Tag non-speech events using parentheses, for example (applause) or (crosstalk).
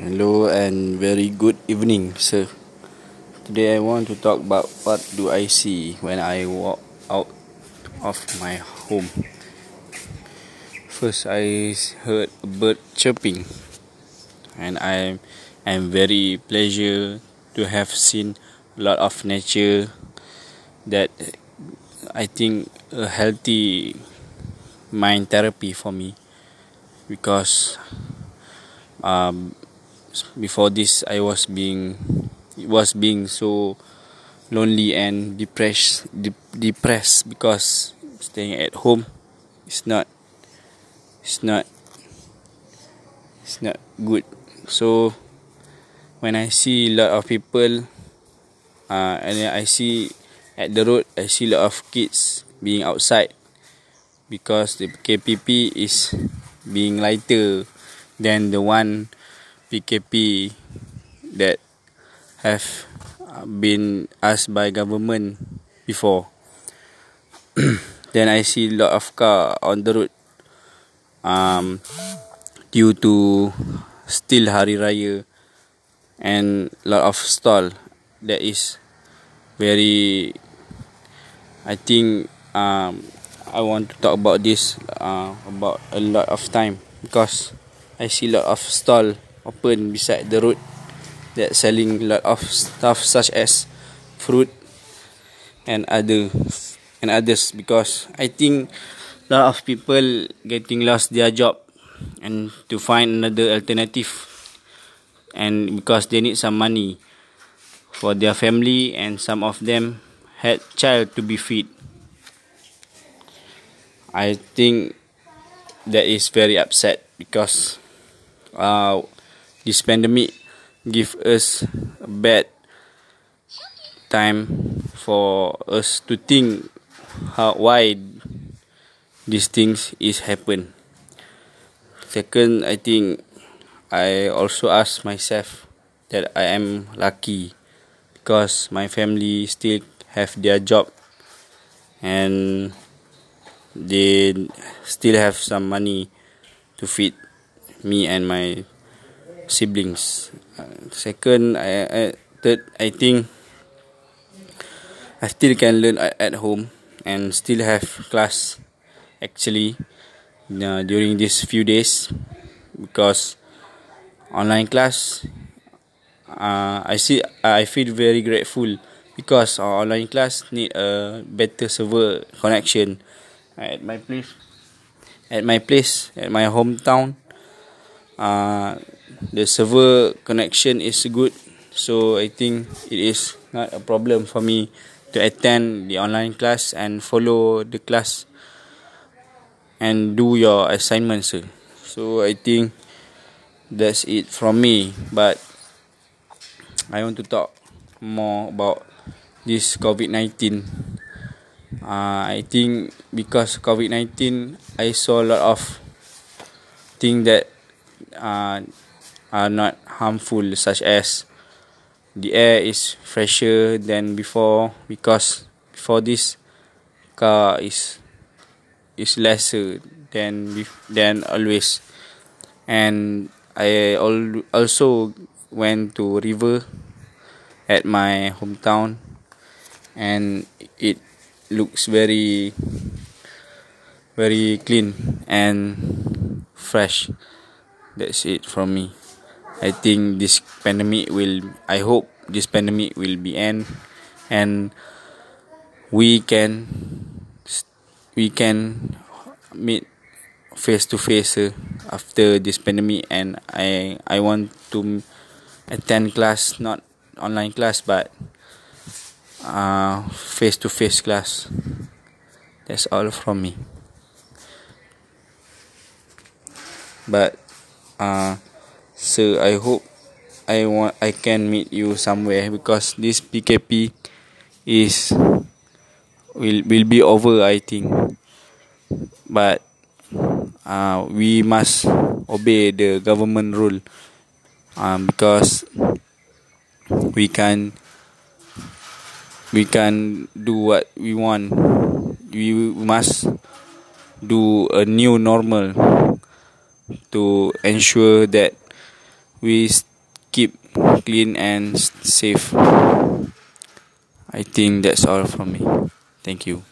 Hello and very good evening, sir. Today I want to talk about what do I see when I walk out of my home. First, I heard a bird chirping, and I am very pleasure to have seen a lot of nature. That I think a healthy mind therapy for me because um, before this I was being was being so lonely and depressed de- depressed because staying at home is not it's not it's not good. So when I see a lot of people uh, and I see at the road I see a lot of kids being outside because the KPP is being lighter than the one PKP that have been asked by government before. (clears throat) then I see lot of car on the road um, due to still Hari Raya and lot of stall that is very I think um, I want to talk about this uh, about a lot of time because I see lot of stall open beside the road that selling lot of stuff such as fruit and other and others because I think lot of people getting lost their job and to find another alternative and because they need some money for their family and some of them had child to be feed. I think that is very upset because uh, this pandemic give us a bad time for us to think how why these things is happen. Second i think i also ask myself that i am lucky because my family still have their job and they still have some money to feed me and my siblings. Uh, second, I, I third, I think I still can learn at home and still have class actually uh, during these few days because online class uh, I see I feel very grateful because our online class need a better server connection at my place at my place at my hometown uh, the server connection is good so I think it is not a problem for me to attend the online class and follow the class and do your assignments so I think that's it from me but I want to talk more about this COVID-19 uh, I think because COVID-19 I saw a lot of things that uh, are not harmful such as the air is fresher than before because before this car is is lesser than than always. And I also went to river at my hometown and it looks very very clean and fresh. That's it from me I think this pandemic will I hope this pandemic will be end and we can we can meet face to face after this pandemic. And I I want to attend class not online class but uh, face to face class. That's all from me. But uh, So I hope I want I can meet you somewhere because this PKP is will will be over I think. But uh, we must obey the government rule um, because we can we can do what we want. We must do a new normal to ensure that we keep clean and safe. I think that's all from me. Thank you